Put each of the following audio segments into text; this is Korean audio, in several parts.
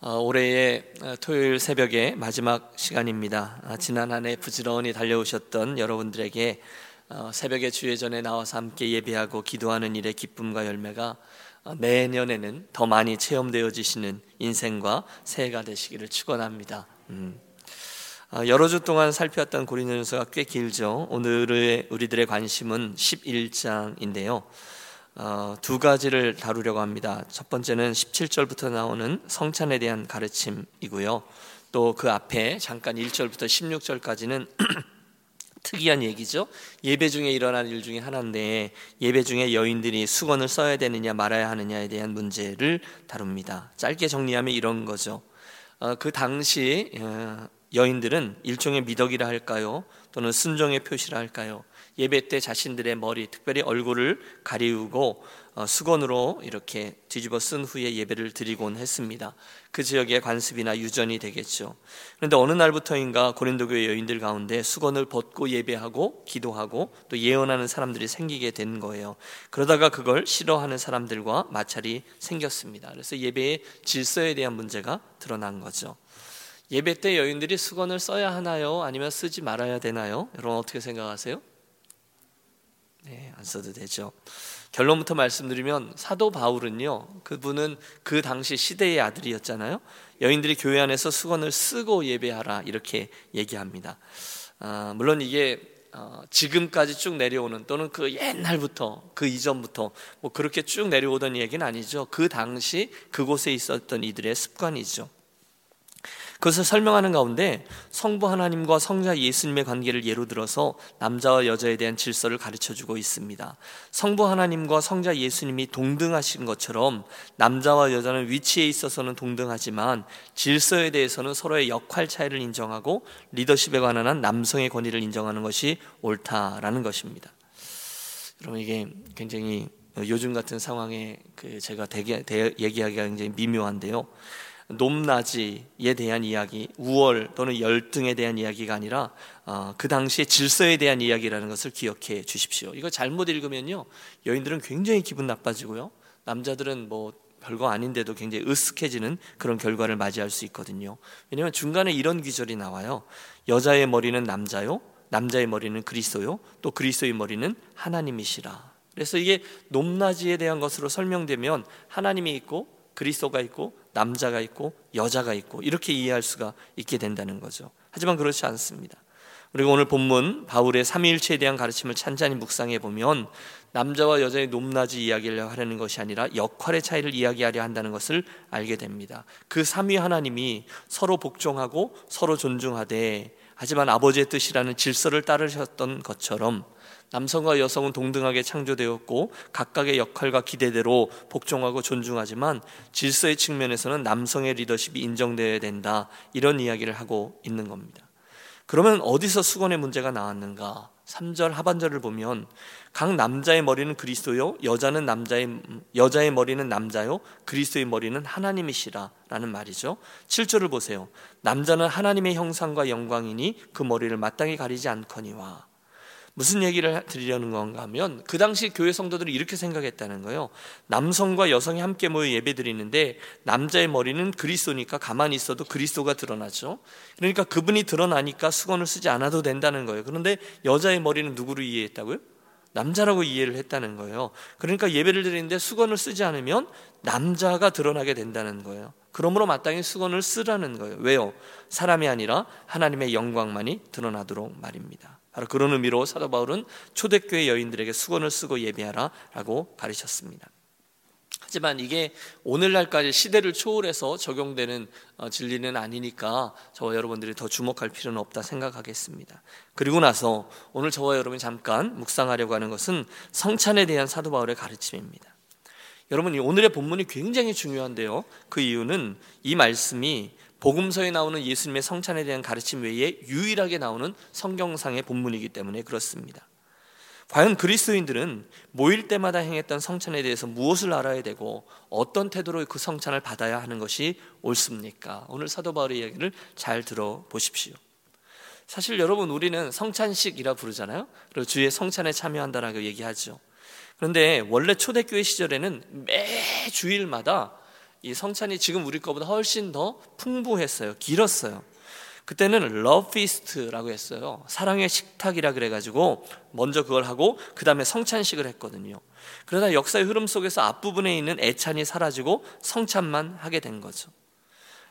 어, 올해의 어, 토요일 새벽의 마지막 시간입니다. 아, 지난 한 해 부지런히 달려오셨던 여러분들에게 어, 새벽에 주예전에 나와서 함께 예배하고 기도하는 일의 기쁨과 열매가 내년에는 더 많이 체험되어지시는 인생과 새해가 되시기를 축원합니다. 음. 여러 주 동안 살펴왔던 고린도전서가 꽤 길죠. 오늘의 우리들의 관심은 11장인데요. 어, 두 가지를 다루려고 합니다. 첫 번째는 17절부터 나오는 성찬에 대한 가르침이고요. 또 그 앞에 잠깐 1절부터 16절까지는 특이한 얘기죠. 예배 중에 일어난 일 중에 하나인데 예배 중에 여인들이 수건을 써야 되느냐 말아야 하느냐에 대한 문제를 다룹니다. 짧게 정리하면 이런 거죠. 어, 그 당시 어, 여인들은 일종의 미덕이라 할까요? 또는 순종의 표시라 할까요? 예배 때 자신들의 머리, 특별히 얼굴을 가리우고 어, 수건으로 이렇게 뒤집어 쓴 후에 예배를 드리곤 했습니다. 그 지역의 관습이나 유전이 되겠죠. 그런데 어느 날부터인가 고린도 교회 여인들 가운데 수건을 벗고 예배하고 기도하고 또 예언하는 사람들이 생기게 된 거예요. 그러다가 그걸 싫어하는 사람들과 마찰이 생겼습니다. 그래서 예배의 질서에 대한 문제가 드러난 거죠. 예배 때 여인들이 수건을 써야 하나요? 아니면 쓰지 말아야 되나요? 여러분 어떻게 생각하세요? 네, 안 써도 되죠. 결론부터 말씀드리면 사도 바울은요, 그분은 그 당시 시대의 아들이었잖아요. 여인들이 교회 안에서 수건을 쓰고 예배하라 이렇게 얘기합니다. 아, 물론 이게 어, 지금까지 쭉 내려오는 또는 그 옛날부터 그 이전부터 뭐 그렇게 쭉 내려오던 얘기는 아니죠. 그 당시 그곳에 있었던 이들의 습관이죠. 그것을 설명하는 가운데 성부 하나님과 성자 예수님의 관계를 예로 들어서 남자와 여자에 대한 질서를 가르쳐 주고 있습니다. 성부 하나님과 성자 예수님이 동등하신 것처럼 남자와 여자는 위치에 있어서는 동등하지만 질서에 대해서는 서로의 역할 차이를 인정하고 리더십에 관한 한 남성의 권위를 인정하는 것이 옳다라는 것입니다. 여러분 이게 굉장히 요즘 같은 상황에 그 제가 얘기하기가 굉장히 미묘한데요. 높낮이에 대한 이야기, 우월 또는 열등에 대한 이야기가 아니라 어, 그 당시의 질서에 대한 이야기라는 것을 기억해 주십시오. 이거 잘못 읽으면요, 여인들은 굉장히 기분 나빠지고요, 남자들은 뭐 별거 아닌데도 굉장히 으쓱해지는 그런 결과를 맞이할 수 있거든요. 왜냐하면 중간에 이런 귀절이 나와요. 여자의 머리는 남자요, 남자의 머리는 그리스도요, 또 그리스도의 머리는 하나님이시라. 그래서 이게 높낮이에 대한 것으로 설명되면 하나님이 있고 그리스도가 있고 남자가 있고 여자가 있고 이렇게 이해할 수가 있게 된다는 거죠. 하지만 그렇지 않습니다. 그리고 오늘 본문 바울의 삼위일체에 대한 가르침을 찬찬히 묵상해 보면 남자와 여자의 높낮이 이야기를 하려는 것이 아니라 역할의 차이를 이야기하려 한다는 것을 알게 됩니다. 그 삼위 하나님이 서로 복종하고 서로 존중하되 하지만 아버지의 뜻이라는 질서를 따르셨던 것처럼 남성과 여성은 동등하게 창조되었고 각각의 역할과 기대대로 복종하고 존중하지만 질서의 측면에서는 남성의 리더십이 인정되어야 된다. 이런 이야기를 하고 있는 겁니다. 그러면 어디서 수건의 문제가 나왔는가? 3절 하반절을 보면 각 남자의 머리는 그리스도요 여자는 남자의 여자의 머리는 남자요 그리스도의 머리는 하나님이시라라는 말이죠. 7절을 보세요. 남자는 하나님의 형상과 영광이니 그 머리를 마땅히 가리지 않거니와 무슨 얘기를 드리려는 건가 하면 그 당시 교회 성도들이 이렇게 생각했다는 거예요. 남성과 여성이 함께 모여 예배 드리는데 남자의 머리는 그리스도니까 가만히 있어도 그리스도가 드러나죠. 그러니까 그분이 드러나니까 수건을 쓰지 않아도 된다는 거예요. 그런데 여자의 머리는 누구로 이해했다고요? 남자라고 이해를 했다는 거예요. 그러니까 예배를 드리는데 수건을 쓰지 않으면 남자가 드러나게 된다는 거예요. 그러므로 마땅히 수건을 쓰라는 거예요. 왜요? 사람이 아니라 하나님의 영광만이 드러나도록 말입니다. 바로 그런 의미로 사도 바울은 초대교회 여인들에게 수건을 쓰고 예배하라라고 가르쳤습니다. 하지만 이게 오늘날까지 시대를 초월해서 적용되는 어, 진리는 아니니까 저와 여러분들이 더 주목할 필요는 없다 생각하겠습니다. 그리고 나서 오늘 저와 여러분이 잠깐 묵상하려고 하는 것은 성찬에 대한 사도 바울의 가르침입니다. 여러분 오늘의 본문이 굉장히 중요한데요. 그 이유는 이 말씀이 복음서에 나오는 예수님의 성찬에 대한 가르침 외에 유일하게 나오는 성경상의 본문이기 때문에 그렇습니다. 과연 그리스도인들은 모일 때마다 행했던 성찬에 대해서 무엇을 알아야 되고 어떤 태도로 그 성찬을 받아야 하는 것이 옳습니까? 오늘 사도 바울의 이야기를 잘 들어보십시오. 사실 여러분 우리는 성찬식이라 부르잖아요. 그리고 주의 성찬에 참여한다라고 얘기하죠. 그런데 원래 초대교회 시절에는 매 주일마다 이 성찬이 지금 우리 거보다 훨씬 더 풍부했어요. 길었어요. 그때는 love feast라고 했어요. 사랑의 식탁이라 그래가지고 먼저 그걸 하고 그 다음에 성찬식을 했거든요. 그러다 역사의 흐름 속에서 앞부분에 있는 애찬이 사라지고 성찬만 하게 된 거죠.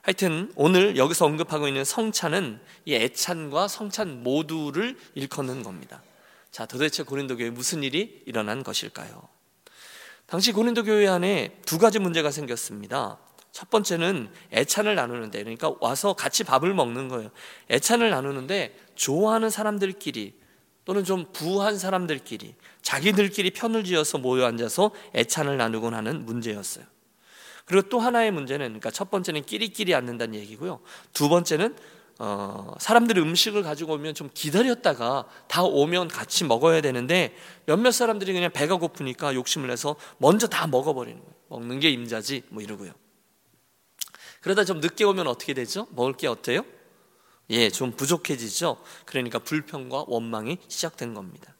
하여튼 오늘 여기서 언급하고 있는 성찬은 이 애찬과 성찬 모두를 일컫는 겁니다. 자, 도대체 고린도 교회에 무슨 일이 일어난 것일까요? 당시 고린도 교회 안에 두 가지 문제가 생겼습니다. 첫 번째는 애찬을 나누는데 그러니까 와서 같이 밥을 먹는 거예요. 애찬을 나누는데 좋아하는 사람들끼리 또는 좀 부한 사람들끼리 자기들끼리 편을 지어서 모여 앉아서 애찬을 나누곤 하는 문제였어요. 그리고 또 하나의 문제는 그러니까 첫 번째는 끼리끼리 앉는다는 얘기고요. 두 번째는 어, 사람들이 음식을 가지고 오면 좀 기다렸다가 다 오면 같이 먹어야 되는데 몇몇 사람들이 그냥 배가 고프니까 욕심을 내서 먼저 다 먹어버리는 거예요. 먹는 게 임자지 뭐 이러고요. 그러다 좀 늦게 오면 어떻게 되죠? 먹을 게 어때요? 예, 좀 부족해지죠. 그러니까 불평과 원망이 시작된 겁니다.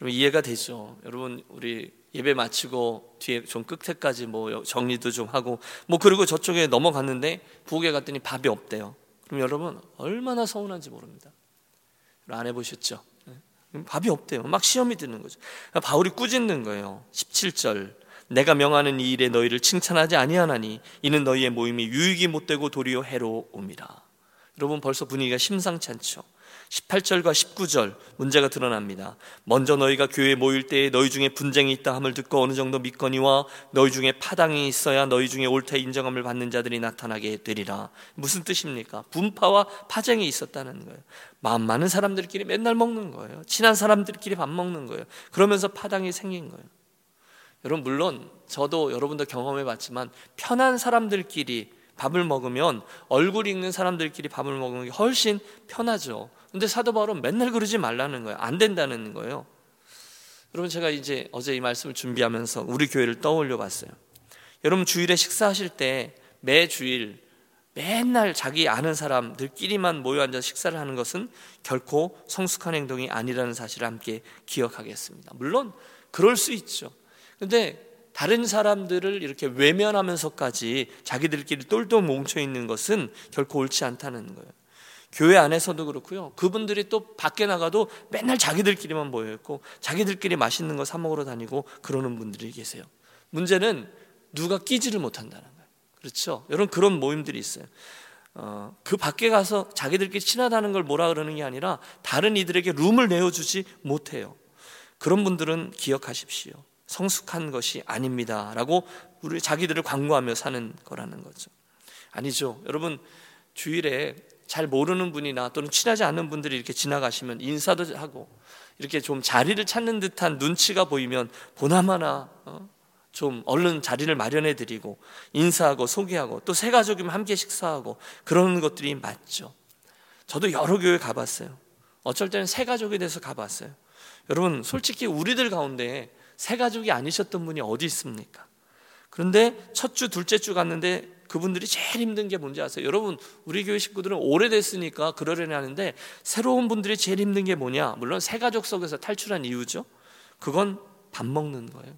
여러분 이해가 되죠? 여러분 우리 예배 마치고 뒤에 좀 끝에까지 뭐 정리도 좀 하고 뭐 그리고 저쪽에 넘어갔는데 부엌에 갔더니 밥이 없대요. 그럼 여러분 얼마나 서운한지 모릅니다. 안 해보셨죠? 예? 밥이 없대요. 막 시험이 드는 거죠. 바울이 꾸짖는 거예요. 17절 내가 명하는 이 일에 너희를 칭찬하지 아니하나니 이는 너희의 모임이 유익이 못 되고 도리어 해로움이라. 여러분 벌써 분위기가 심상치 않죠. 18절과 19절 문제가 드러납니다. 먼저 너희가 교회에 모일 때에 너희 중에 분쟁이 있다 함을 듣고 어느 정도 믿거니와 너희 중에 파당이 있어야 너희 중에 옳다 인정함을 받는 자들이 나타나게 되리라. 무슨 뜻입니까? 분파와 파쟁이 있었다는 거예요. 마음 많은 사람들끼리 맨날 먹는 거예요. 친한 사람들끼리 밥 먹는 거예요. 그러면서 파당이 생긴 거예요. 여러분 물론 저도 여러분도 경험해 봤지만 편한 사람들끼리 밥을 먹으면 얼굴 읽는 사람들끼리 밥을 먹는 게 훨씬 편하죠. 근데 사도 바울은 맨날 그러지 말라는 거예요. 안 된다는 거예요. 여러분 제가 이제 어제 이 말씀을 준비하면서 우리 교회를 떠올려 봤어요. 여러분 주일에 식사하실 때 매 주일 맨날 자기 아는 사람들끼리만 모여 앉아 식사를 하는 것은 결코 성숙한 행동이 아니라는 사실을 함께 기억하겠습니다. 물론 그럴 수 있죠. 근데 다른 사람들을 이렇게 외면하면서까지 자기들끼리 똘똘 뭉쳐 있는 것은 결코 옳지 않다는 거예요. 교회 안에서도 그렇고요. 그분들이 또 밖에 나가도 맨날 자기들끼리만 모여 있고 자기들끼리 맛있는 거 사 먹으러 다니고 그러는 분들이 계세요. 문제는 누가 끼지를 못한다는 거예요. 그렇죠? 여러분 그런 모임들이 있어요. 어, 그 밖에 가서 자기들끼리 친하다는 걸 뭐라 그러는 게 아니라 다른 이들에게 룸을 내어주지 못해요. 그런 분들은 기억하십시오. 성숙한 것이 아닙니다라고 우리 자기들을 광고하며 사는 거라는 거죠. 아니죠. 여러분 주일에 잘 모르는 분이나 또는 친하지 않은 분들이 이렇게 지나가시면 인사도 하고 이렇게 좀 자리를 찾는 듯한 눈치가 보이면 보나마나 어? 좀 얼른 자리를 마련해 드리고 인사하고 소개하고 또새 가족이면 함께 식사하고 그러는 것들이 맞죠. 저도 여러 교회 가봤어요. 어쩔 때는 새 가족이 돼서 가봤어요. 여러분 솔직히 우리들 가운데 새 가족이 아니셨던 분이 어디 있습니까? 그런데 첫 주, 둘째 주 갔는데 그분들이 제일 힘든 게 뭔지 아세요? 여러분, 우리 교회 식구들은 오래됐으니까 그러려니 하는데 새로운 분들이 제일 힘든 게 뭐냐? 물론 새 가족 속에서 탈출한 이유죠. 그건 밥 먹는 거예요.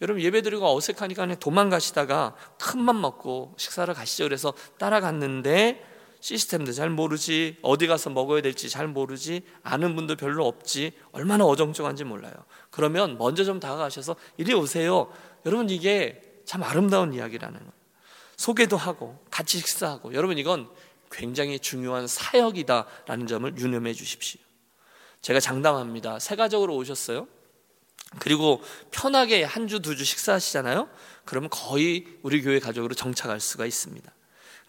여러분 예배 드리고 어색하니까 그냥 도망가시다가 큰맘 먹고 식사를 가시죠. 그래서 따라갔는데 시스템도 잘 모르지 어디 가서 먹어야 될지 잘 모르지 아는 분도 별로 없지 얼마나 어정쩡한지 몰라요. 그러면 먼저 좀 다가가셔서 이리 오세요. 여러분 이게 참 아름다운 이야기라는 거예요. 소개도 하고 같이 식사하고 여러분 이건 굉장히 중요한 사역이다라는 점을 유념해 주십시오. 제가 장담합니다. 새 가족으로 오셨어요. 그리고 편하게 한 주, 두 주 식사하시잖아요. 그러면 거의 우리 교회 가족으로 정착할 수가 있습니다.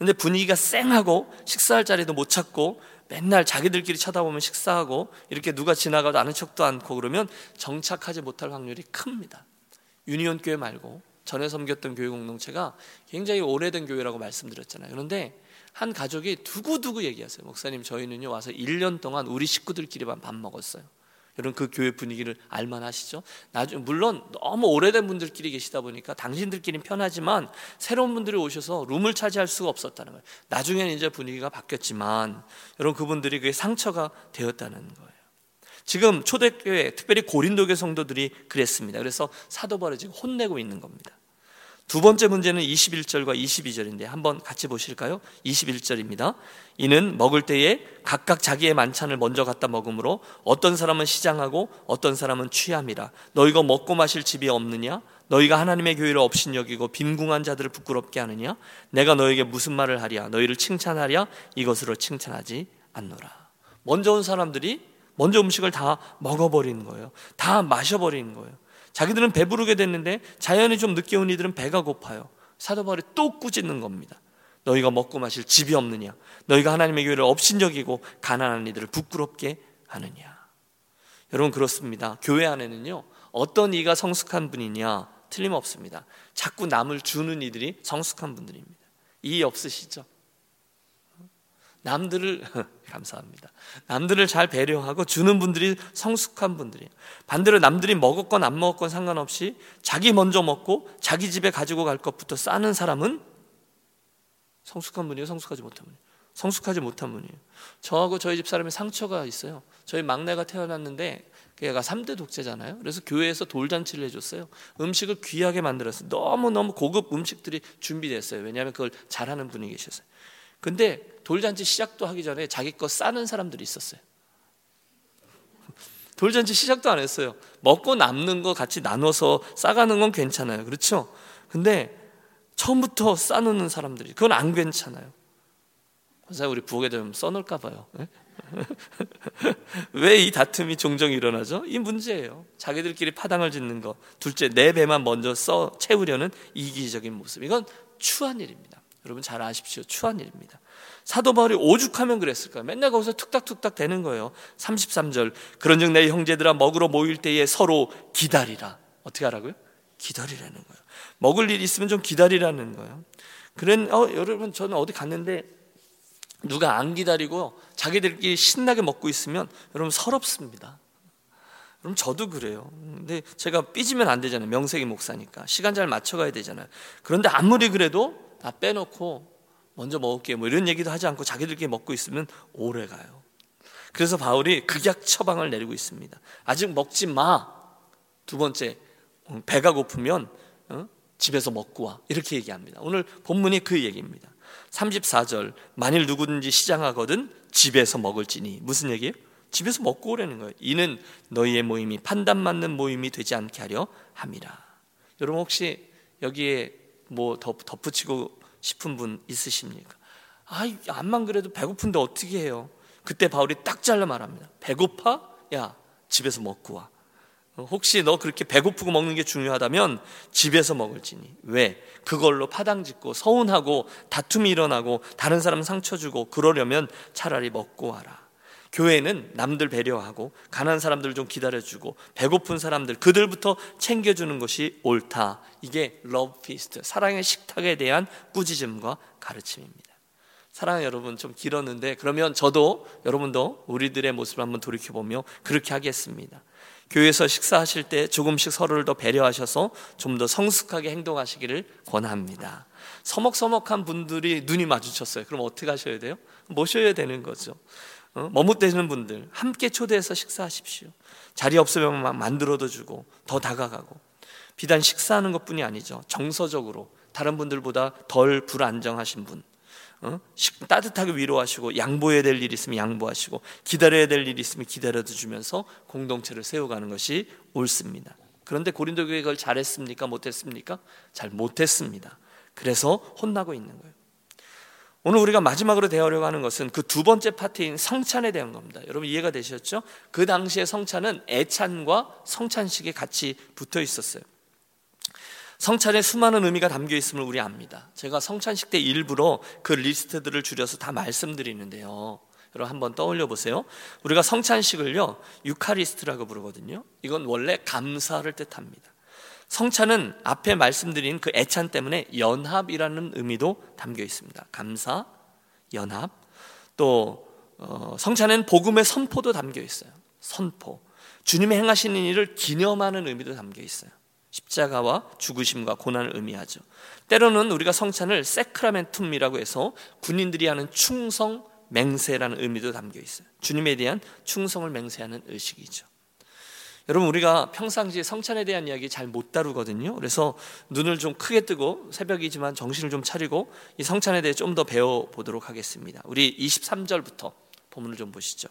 근데 분위기가 쌩하고 식사할 자리도 못 찾고 맨날 자기들끼리 쳐다보면 식사하고 이렇게 누가 지나가도 아는 척도 않고 그러면 정착하지 못할 확률이 큽니다. 유니온 교회 말고 전에 섬겼던 교회 공동체가 굉장히 오래된 교회라고 말씀드렸잖아요. 그런데 한 가족이 두고두고 얘기하세요. 목사님 저희는요 와서 1년 동안 우리 식구들끼리만 밥 먹었어요. 여러분 그 교회 분위기를 알만하시죠? 나중 물론 너무 오래된 분들끼리 계시다 보니까 당신들끼리는 편하지만 새로운 분들이 오셔서 룸을 차지할 수가 없었다는 거예요. 나중에는 이제 분위기가 바뀌었지만 여러분 그분들이 그게 상처가 되었다는 거예요. 지금 초대교회 특별히 고린도교 성도들이 그랬습니다. 그래서 사도 바울이 지금 혼내고 있는 겁니다. 두 번째 문제는 21절과 22절인데 한번 같이 보실까요? 21절입니다. 이는 먹을 때에 각각 자기의 만찬을 먼저 갖다 먹으므로 어떤 사람은 시장하고 어떤 사람은 취함이라. 너희가 먹고 마실 집이 없느냐? 너희가 하나님의 교회를 업신여기고 빈궁한 자들을 부끄럽게 하느냐? 내가 너에게 무슨 말을 하랴? 너희를 칭찬하랴? 이것으로 칭찬하지 않노라. 먼저 온 사람들이 먼저 음식을 다 먹어버리는 거예요. 다 마셔버리는 거예요. 자기들은 배부르게 됐는데 자연히 좀 늦게 온 이들은 배가 고파요. 사도 바울이 또 꾸짖는 겁니다. 너희가 먹고 마실 집이 없느냐? 너희가 하나님의 교회를 업신여기고 가난한 이들을 부끄럽게 하느냐? 여러분 그렇습니다. 교회 안에는요 어떤 이가 성숙한 분이냐 틀림없습니다. 자꾸 남을 주는 이들이 성숙한 분들입니다. 이 없으시죠? 남들을 감사합니다. 남들을 잘 배려하고 주는 분들이 성숙한 분들이에요. 반대로 남들이 먹었건 안 먹었건 상관없이 자기 먼저 먹고 자기 집에 가지고 갈 것부터 싸는 사람은 성숙한 분이에요. 성숙하지 못한 분이에요. 성숙하지 못한 분이에요. 저하고 저희 집 사람의 상처가 있어요. 저희 막내가 태어났는데 걔가 3대 독재잖아요. 그래서 교회에서 돌잔치를 해줬어요. 음식을 귀하게 만들었어요. 너무너무 고급 음식들이 준비됐어요. 왜냐하면 그걸 잘하는 분이 계셨어요. 근데 돌잔치 시작도 하기 전에 자기 거 싸는 사람들이 있었어요. 돌잔치 시작도 안 했어요. 먹고 남는 거 같이 나눠서 싸가는 건 괜찮아요. 그렇죠? 근데 처음부터 싸놓는 사람들이 그건 안 괜찮아요. 그래서 우리 부엌에 좀 써놓을까 봐요. 예? 왜이 다툼이 종종 일어나죠? 이 문제예요. 자기들끼리 파당을 짓는 거. 둘째, 내 배만 먼저 써 채우려는 이기적인 모습. 이건 추한 일입니다. 여러분 잘 아십시오. 추한 일입니다. 사도 바울이 오죽하면 그랬을까요? 맨날 거기서 툭닥툭닥 되는 거예요. 33절. 그런즉 내 형제들아 먹으러 모일 때에 서로 기다리라. 어떻게 하라고요? 기다리라는 거예요. 먹을 일 있으면 좀 기다리라는 거예요. 그런 어, 여러분 저는 어디 갔는데 누가 안 기다리고 자기들끼리 신나게 먹고 있으면 여러분 서럽습니다. 그럼 저도 그래요. 근데 제가 삐지면 안 되잖아요. 명색이 목사니까 시간 잘 맞춰가야 되잖아요. 그런데 아무리 그래도 다 빼놓고 먼저 먹을게 뭐 이런 얘기도 하지 않고 자기들끼리 먹고 있으면 오래 가요. 그래서 바울이 극약 처방을 내리고 있습니다. 아직 먹지 마. 두 번째 어, 배가 고프면 어? 집에서 먹고 와 이렇게 얘기합니다. 오늘 본문이 그 얘기입니다. 34절 만일 누구든지 시장하거든 집에서 먹을지니 무슨 얘기예요? 집에서 먹고 오라는 거예요. 이는 너희의 모임이 판단 맞는 모임이 되지 않게 하려 함이라. 여러분 혹시 여기에 뭐 덧붙이고 싶은 분 있으십니까? 아, 암만 그래도 배고픈데 어떻게 해요? 그때 바울이 딱 잘라 말합니다. 배고파? 야, 집에서 먹고 와. 혹시 너 그렇게 배고프고 먹는 게 중요하다면 집에서 먹을지니. 왜? 그걸로 파당 짓고 서운하고 다툼이 일어나고 다른 사람 상처 주고 그러려면 차라리 먹고 와라. 교회는 남들 배려하고 가난한 사람들 좀 기다려주고 배고픈 사람들 그들부터 챙겨주는 것이 옳다. 이게 love feast 사랑의 식탁에 대한 꾸짖음과 가르침입니다. 사랑하는 여러분 좀 길었는데 그러면 저도 여러분도 우리들의 모습을 한번 돌이켜 보며 그렇게 하겠습니다. 교회에서 식사하실 때 조금씩 서로를 더 배려하셔서 좀 더 성숙하게 행동하시기를 권합니다. 서먹서먹한 분들이 눈이 마주쳤어요. 그럼 어떻게 하셔야 돼요? 모셔야 되는 거죠. 어? 머뭇대는 분들 함께 초대해서 식사하십시오. 자리 없으면 만들어도 주고 더 다가가고 비단 식사하는 것뿐이 아니죠. 정서적으로 다른 분들보다 덜 불안정하신 분 어? 따뜻하게 위로하시고 양보해야 될 일이 있으면 양보하시고 기다려야 될 일이 있으면 기다려도 주면서 공동체를 세워가는 것이 옳습니다. 그런데 고린도 교회 그걸 잘했습니까? 못했습니까? 잘 못했습니다. 그래서 혼나고 있는 거예요. 오늘 우리가 마지막으로 대하려고 하는 것은 그 두 번째 파트인 성찬에 대한 겁니다. 여러분 이해가 되셨죠? 그 당시에 성찬은 애찬과 성찬식이 같이 붙어 있었어요. 성찬에 수많은 의미가 담겨 있음을 우리 압니다. 제가 성찬식 때 일부러 그 리스트들을 줄여서 다 말씀드리는데요. 여러분 한번 떠올려 보세요. 우리가 성찬식을요, 유카리스트라고 부르거든요. 이건 원래 감사를 뜻합니다. 성찬은 앞에 말씀드린 그 애찬 때문에 연합이라는 의미도 담겨 있습니다. 감사, 연합. 또 어, 성찬은 복음의 선포도 담겨 있어요. 선포. 주님의 행하시는 일을 기념하는 의미도 담겨 있어요. 십자가와 죽으심과 고난을 의미하죠. 때로는 우리가 성찬을 세크라멘툼이라고 해서 군인들이 하는 충성 맹세라는 의미도 담겨 있어요. 주님에 대한 충성을 맹세하는 의식이죠. 여러분 우리가 평상시에 성찬에 대한 이야기 잘 못 다루거든요. 그래서 눈을 좀 크게 뜨고 새벽이지만 정신을 좀 차리고 이 성찬에 대해 좀 더 배워 보도록 하겠습니다. 우리 23절부터 본문을 좀 보시죠.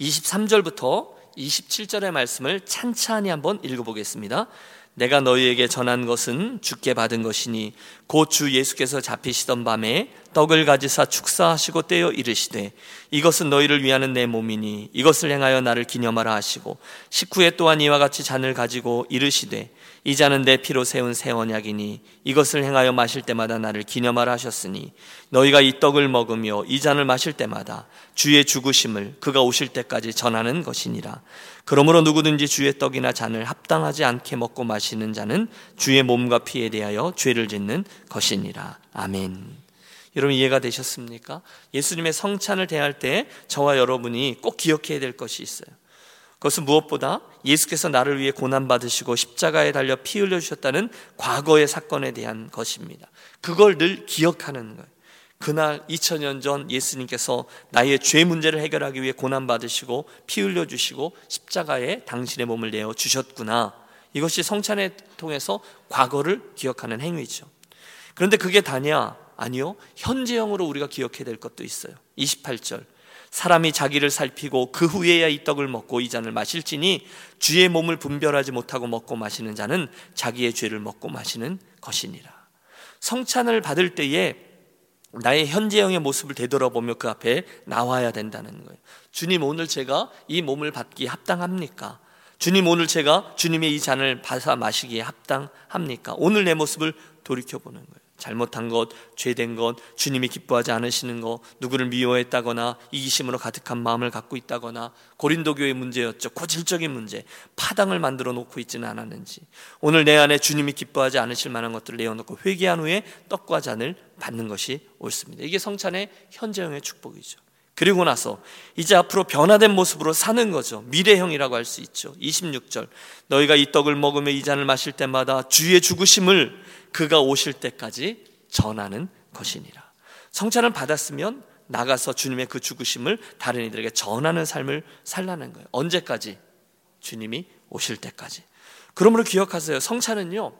23절부터 27절의 말씀을 찬찬히 한번 읽어 보겠습니다. 내가 너희에게 전한 것은 주께 받은 것이니 곧주 예수께서 잡히시던 밤에 떡을 가지사 축사하시고 떼어 이르시되 이것은 너희를 위하는 내 몸이니 이것을 행하여 나를 기념하라 하시고 식후에 또한 이와 같이 잔을 가지고 이르시되 이 잔은 내 피로 세운 새 언약이니 이것을 행하여 마실 때마다 나를 기념하라 하셨으니 너희가 이 떡을 먹으며 이 잔을 마실 때마다 주의 죽으심을 그가 오실 때까지 전하는 것이니라. 그러므로 누구든지 주의 떡이나 잔을 합당하지 않게 먹고 마시는 자는 주의 몸과 피에 대하여 죄를 짓는 것이니라. 아멘. 여러분 이해가 되셨습니까? 예수님의 성찬을 대할 때 저와 여러분이 꼭 기억해야 될 것이 있어요. 그것은 무엇보다 예수께서 나를 위해 고난받으시고 십자가에 달려 피 흘려주셨다는 과거의 사건에 대한 것입니다. 그걸 늘 기억하는 거예요. 그날 2000년 전 예수님께서 나의 죄 문제를 해결하기 위해 고난 받으시고 피 흘려 주시고 십자가에 당신의 몸을 내어 주셨구나. 이것이 성찬에 통해서 과거를 기억하는 행위죠. 그런데 그게 다냐? 아니요. 현재형으로 우리가 기억해야 될 것도 있어요. 28절. 사람이 자기를 살피고 그 후에야 이 떡을 먹고 이 잔을 마실지니 주의 몸을 분별하지 못하고 먹고 마시는 자는 자기의 죄를 먹고 마시는 것이니라. 성찬을 받을 때에 나의 현재형의 모습을 되돌아보며 그 앞에 나와야 된다는 거예요. 주님 오늘 제가 이 몸을 받기에 합당합니까? 주님 오늘 제가 주님의 이 잔을 받아 마시기에 합당합니까? 오늘 내 모습을 돌이켜 보는 거예요. 잘못한 것, 죄된 것, 주님이 기뻐하지 않으시는 것, 누구를 미워했다거나 이기심으로 가득한 마음을 갖고 있다거나 고린도 교의 문제였죠. 고질적인 문제, 파당을 만들어 놓고 있지는 않았는지 오늘 내 안에 주님이 기뻐하지 않으실 만한 것들을 내어놓고 회개한 후에 떡과 잔을 받는 것이 옳습니다. 이게 성찬의 현재형의 축복이죠. 그리고 나서 이제 앞으로 변화된 모습으로 사는 거죠. 미래형이라고 할 수 있죠. 26절. 너희가 이 떡을 먹으며 이 잔을 마실 때마다 주의 죽으심을 그가 오실 때까지 전하는 것이니라. 성찬을 받았으면 나가서 주님의 그 죽으심을 다른 이들에게 전하는 삶을 살라는 거예요. 언제까지? 주님이 오실 때까지. 그러므로 기억하세요. 성찬은요.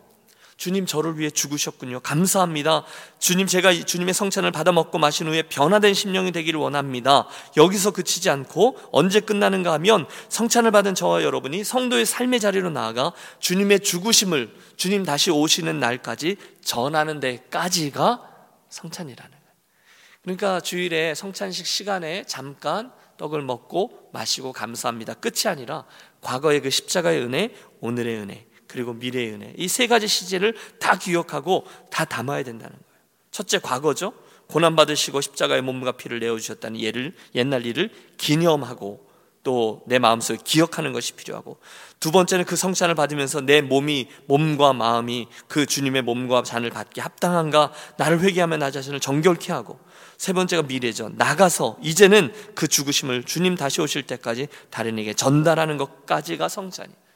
주님 저를 위해 죽으셨군요. 감사합니다. 주님 제가 주님의 성찬을 받아 먹고 마신 후에 변화된 심령이 되기를 원합니다. 여기서 그치지 않고 언제 끝나는가 하면 성찬을 받은 저와 여러분이 성도의 삶의 자리로 나아가 주님의 죽으심을 주님 다시 오시는 날까지 전하는 데까지가 성찬이라는 거예요. 그러니까 주일에 성찬식 시간에 잠깐 떡을 먹고 마시고 감사합니다. 끝이 아니라 과거의 그 십자가의 은혜, 오늘의 은혜, 그리고 미래의 은혜. 이 세 가지 시제를 다 기억하고 다 담아야 된다는 거예요. 첫째 과거죠. 고난 받으시고 십자가의 몸과 피를 내어 주셨다는 예를 옛날 일을 기념하고 또 내 마음속에 기억하는 것이 필요하고 두 번째는 그 성찬을 받으면서 내 몸이 몸과 마음이 그 주님의 몸과 잔을 받기 합당한가 나를 회개하며 나 자신을 정결케 하고 세 번째가 미래죠. 나가서 이제는 그 죽으심을 주님 다시 오실 때까지 다른에게 전달하는 것까지가 성찬이에요.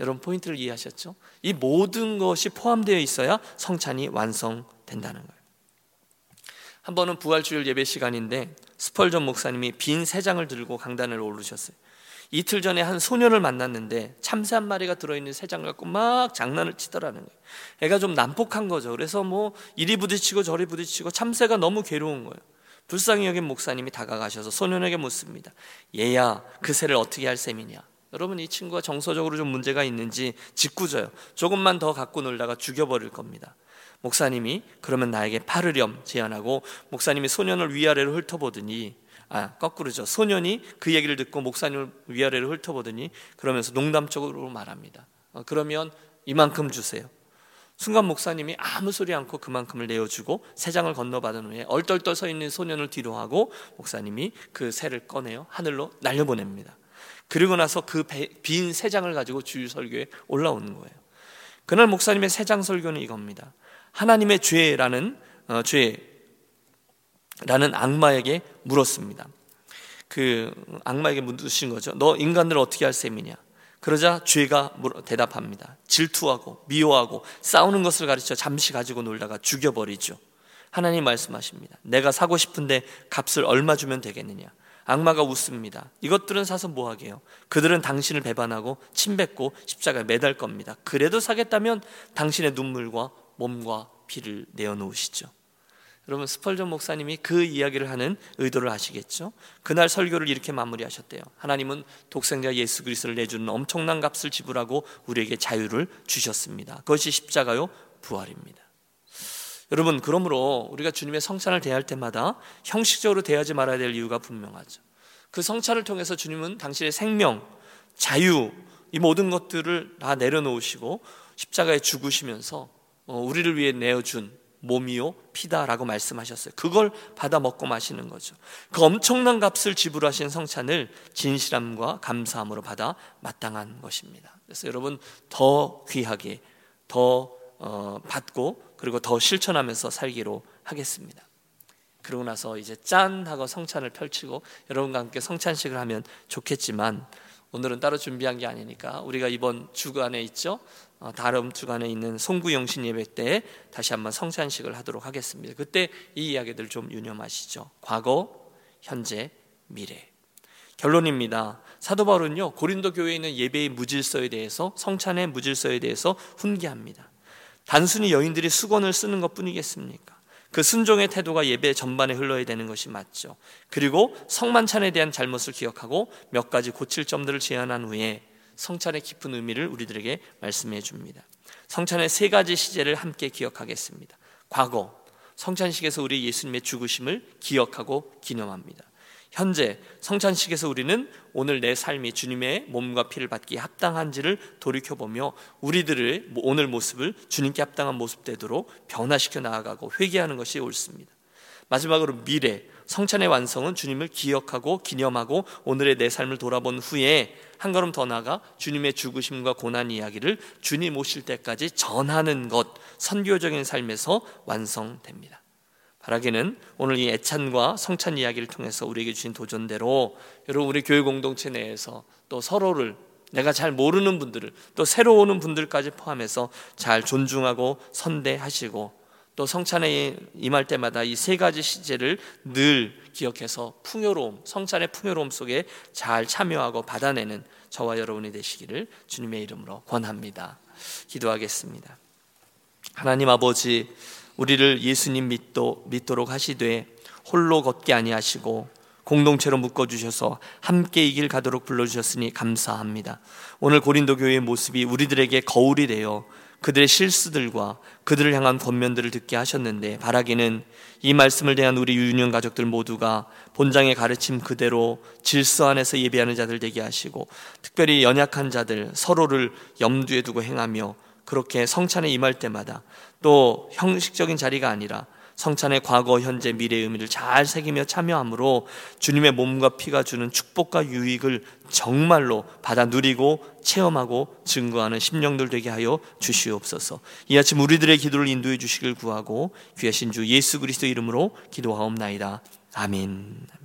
여러분 포인트를 이해하셨죠? 이 모든 것이 포함되어 있어야 성찬이 완성된다는 거예요. 한 번은 부활주일 예배 시간인데 스펄전 목사님이 빈 세 장을 들고 강단을 오르셨어요. 이틀 전에 한 소년을 만났는데 참새 한 마리가 들어있는 세 장을 갖고 막 장난을 치더라는 거예요. 애가 좀 난폭한 거죠. 그래서 뭐 이리 부딪히고 저리 부딪히고 참새가 너무 괴로운 거예요. 불쌍히 여긴 목사님이 다가가셔서 소년에게 묻습니다. 얘야 그 새를 어떻게 할 셈이냐? 여러분 이 친구가 정서적으로 좀 문제가 있는지 짓궂어요. 조금만 더 갖고 놀다가 죽여버릴 겁니다. 목사님이 그러면 나에게 파르렴 제안하고 목사님이 소년을 위아래로 훑어보더니 아 거꾸로죠. 소년이 그 얘기를 듣고 목사님을 위아래로 훑어보더니 그러면서 농담적으로 말합니다. 어, 그러면 이만큼 주세요. 순간 목사님이 아무 소리 않고 그만큼을 내어주고 세 장을 건너받은 후에 얼떨떨 서 있는 소년을 뒤로 하고 목사님이 그 새를 꺼내어 하늘로 날려보냅니다. 그리고 나서 그 빈 세 장을 가지고 주일 설교에 올라오는 거예요. 그날 목사님의 세 장 설교는 이겁니다. 하나님의 죄라는 어, 죄라는 악마에게 물었습니다. 그 악마에게 묻으신 거죠. 너 인간들 어떻게 할 셈이냐? 그러자 죄가 대답합니다. 질투하고 미워하고 싸우는 것을 가르쳐 잠시 가지고 놀다가 죽여버리죠. 하나님 말씀하십니다. 내가 사고 싶은데 값을 얼마 주면 되겠느냐? 악마가 웃습니다. 이것들은 사서 뭐하게요? 그들은 당신을 배반하고 침뱉고 십자가에 매달 겁니다. 그래도 사겠다면 당신의 눈물과 몸과 피를 내어놓으시죠. 여러분 스펄전 목사님이 그 이야기를 하는 의도를 아시겠죠? 그날 설교를 이렇게 마무리하셨대요. 하나님은 독생자 예수 그리스도를 내주는 엄청난 값을 지불하고 우리에게 자유를 주셨습니다. 그것이 십자가요 부활입니다. 여러분 그러므로 우리가 주님의 성찬을 대할 때마다 형식적으로 대하지 말아야 될 이유가 분명하죠. 그 성찬을 통해서 주님은 당신의 생명, 자유 이 모든 것들을 다 내려놓으시고 십자가에 죽으시면서 어, 우리를 위해 내어준 몸이요 피다라고 말씀하셨어요. 그걸 받아 먹고 마시는 거죠. 그 엄청난 값을 지불하신 성찬을 진실함과 감사함으로 받아 마땅한 것입니다. 그래서 여러분 더 귀하게 더 어, 받고 그리고 더 실천하면서 살기로 하겠습니다. 그러고 나서 이제 짠 하고 성찬을 펼치고 여러분과 함께 성찬식을 하면 좋겠지만 오늘은 따로 준비한 게 아니니까 우리가 이번 주간에 있죠. 어, 다음 주간에 있는 송구 영신 예배 때 다시 한번 성찬식을 하도록 하겠습니다. 그때 이 이야기들 좀 유념하시죠. 과거, 현재, 미래. 결론입니다. 사도 바울은요 고린도 교회에 있는 예배의 무질서에 대해서 성찬의 무질서에 대해서 훈계합니다. 단순히 여인들이 수건을 쓰는 것 뿐이겠습니까? 그 순종의 태도가 예배 전반에 흘러야 되는 것이 맞죠. 그리고 성만찬에 대한 잘못을 기억하고 몇 가지 고칠 점들을 제안한 후에 성찬의 깊은 의미를 우리들에게 말씀해 줍니다. 성찬의 세 가지 시제를 함께 기억하겠습니다. 과거, 성찬식에서 우리 예수님의 죽으심을 기억하고 기념합니다. 현재 성찬식에서 우리는 오늘 내 삶이 주님의 몸과 피를 받기에 합당한지를 돌이켜보며 우리들의 오늘 모습을 주님께 합당한 모습 되도록 변화시켜 나아가고 회개하는 것이 옳습니다. 마지막으로 미래, 성찬의 완성은 주님을 기억하고 기념하고 오늘의 내 삶을 돌아본 후에 한 걸음 더 나아가 주님의 죽으심과 고난 이야기를 주님 오실 때까지 전하는 것, 선교적인 삶에서 완성됩니다. 바라기는 오늘 이 애찬과 성찬 이야기를 통해서 우리에게 주신 도전대로 여러분 우리 교회 공동체 내에서 또 서로를 내가 잘 모르는 분들을 또 새로 오는 분들까지 포함해서 잘 존중하고 선대하시고 또 성찬에 임할 때마다 이 세 가지 시제를 늘 기억해서 풍요로움, 성찬의 풍요로움 속에 잘 참여하고 받아내는 저와 여러분이 되시기를 주님의 이름으로 권합니다. 기도하겠습니다. 하나님 아버지 우리를 예수님 믿도, 믿도록 하시되 홀로 걷게 아니하시고 공동체로 묶어 주셔서 함께 이 길 가도록 불러 주셨으니 감사합니다. 오늘 고린도 교회의 모습이 우리들에게 거울이 되어 그들의 실수들과 그들을 향한 권면들을 듣게 하셨는데 바라기는 이 말씀을 대한 우리 유년 가족들 모두가 본장의 가르침 그대로 질서 안에서 예배하는 자들 되게 하시고 특별히 연약한 자들 서로를 염두에 두고 행하며 그렇게 성찬에 임할 때마다 또 형식적인 자리가 아니라 성찬의 과거, 현재, 미래의 의미를 잘 새기며 참여함으로 주님의 몸과 피가 주는 축복과 유익을 정말로 받아 누리고 체험하고 증거하는 심령들 되게 하여 주시옵소서. 이 아침 우리들의 기도를 인도해 주시길 구하고 귀하신 주 예수 그리스도 이름으로 기도하옵나이다. 아멘.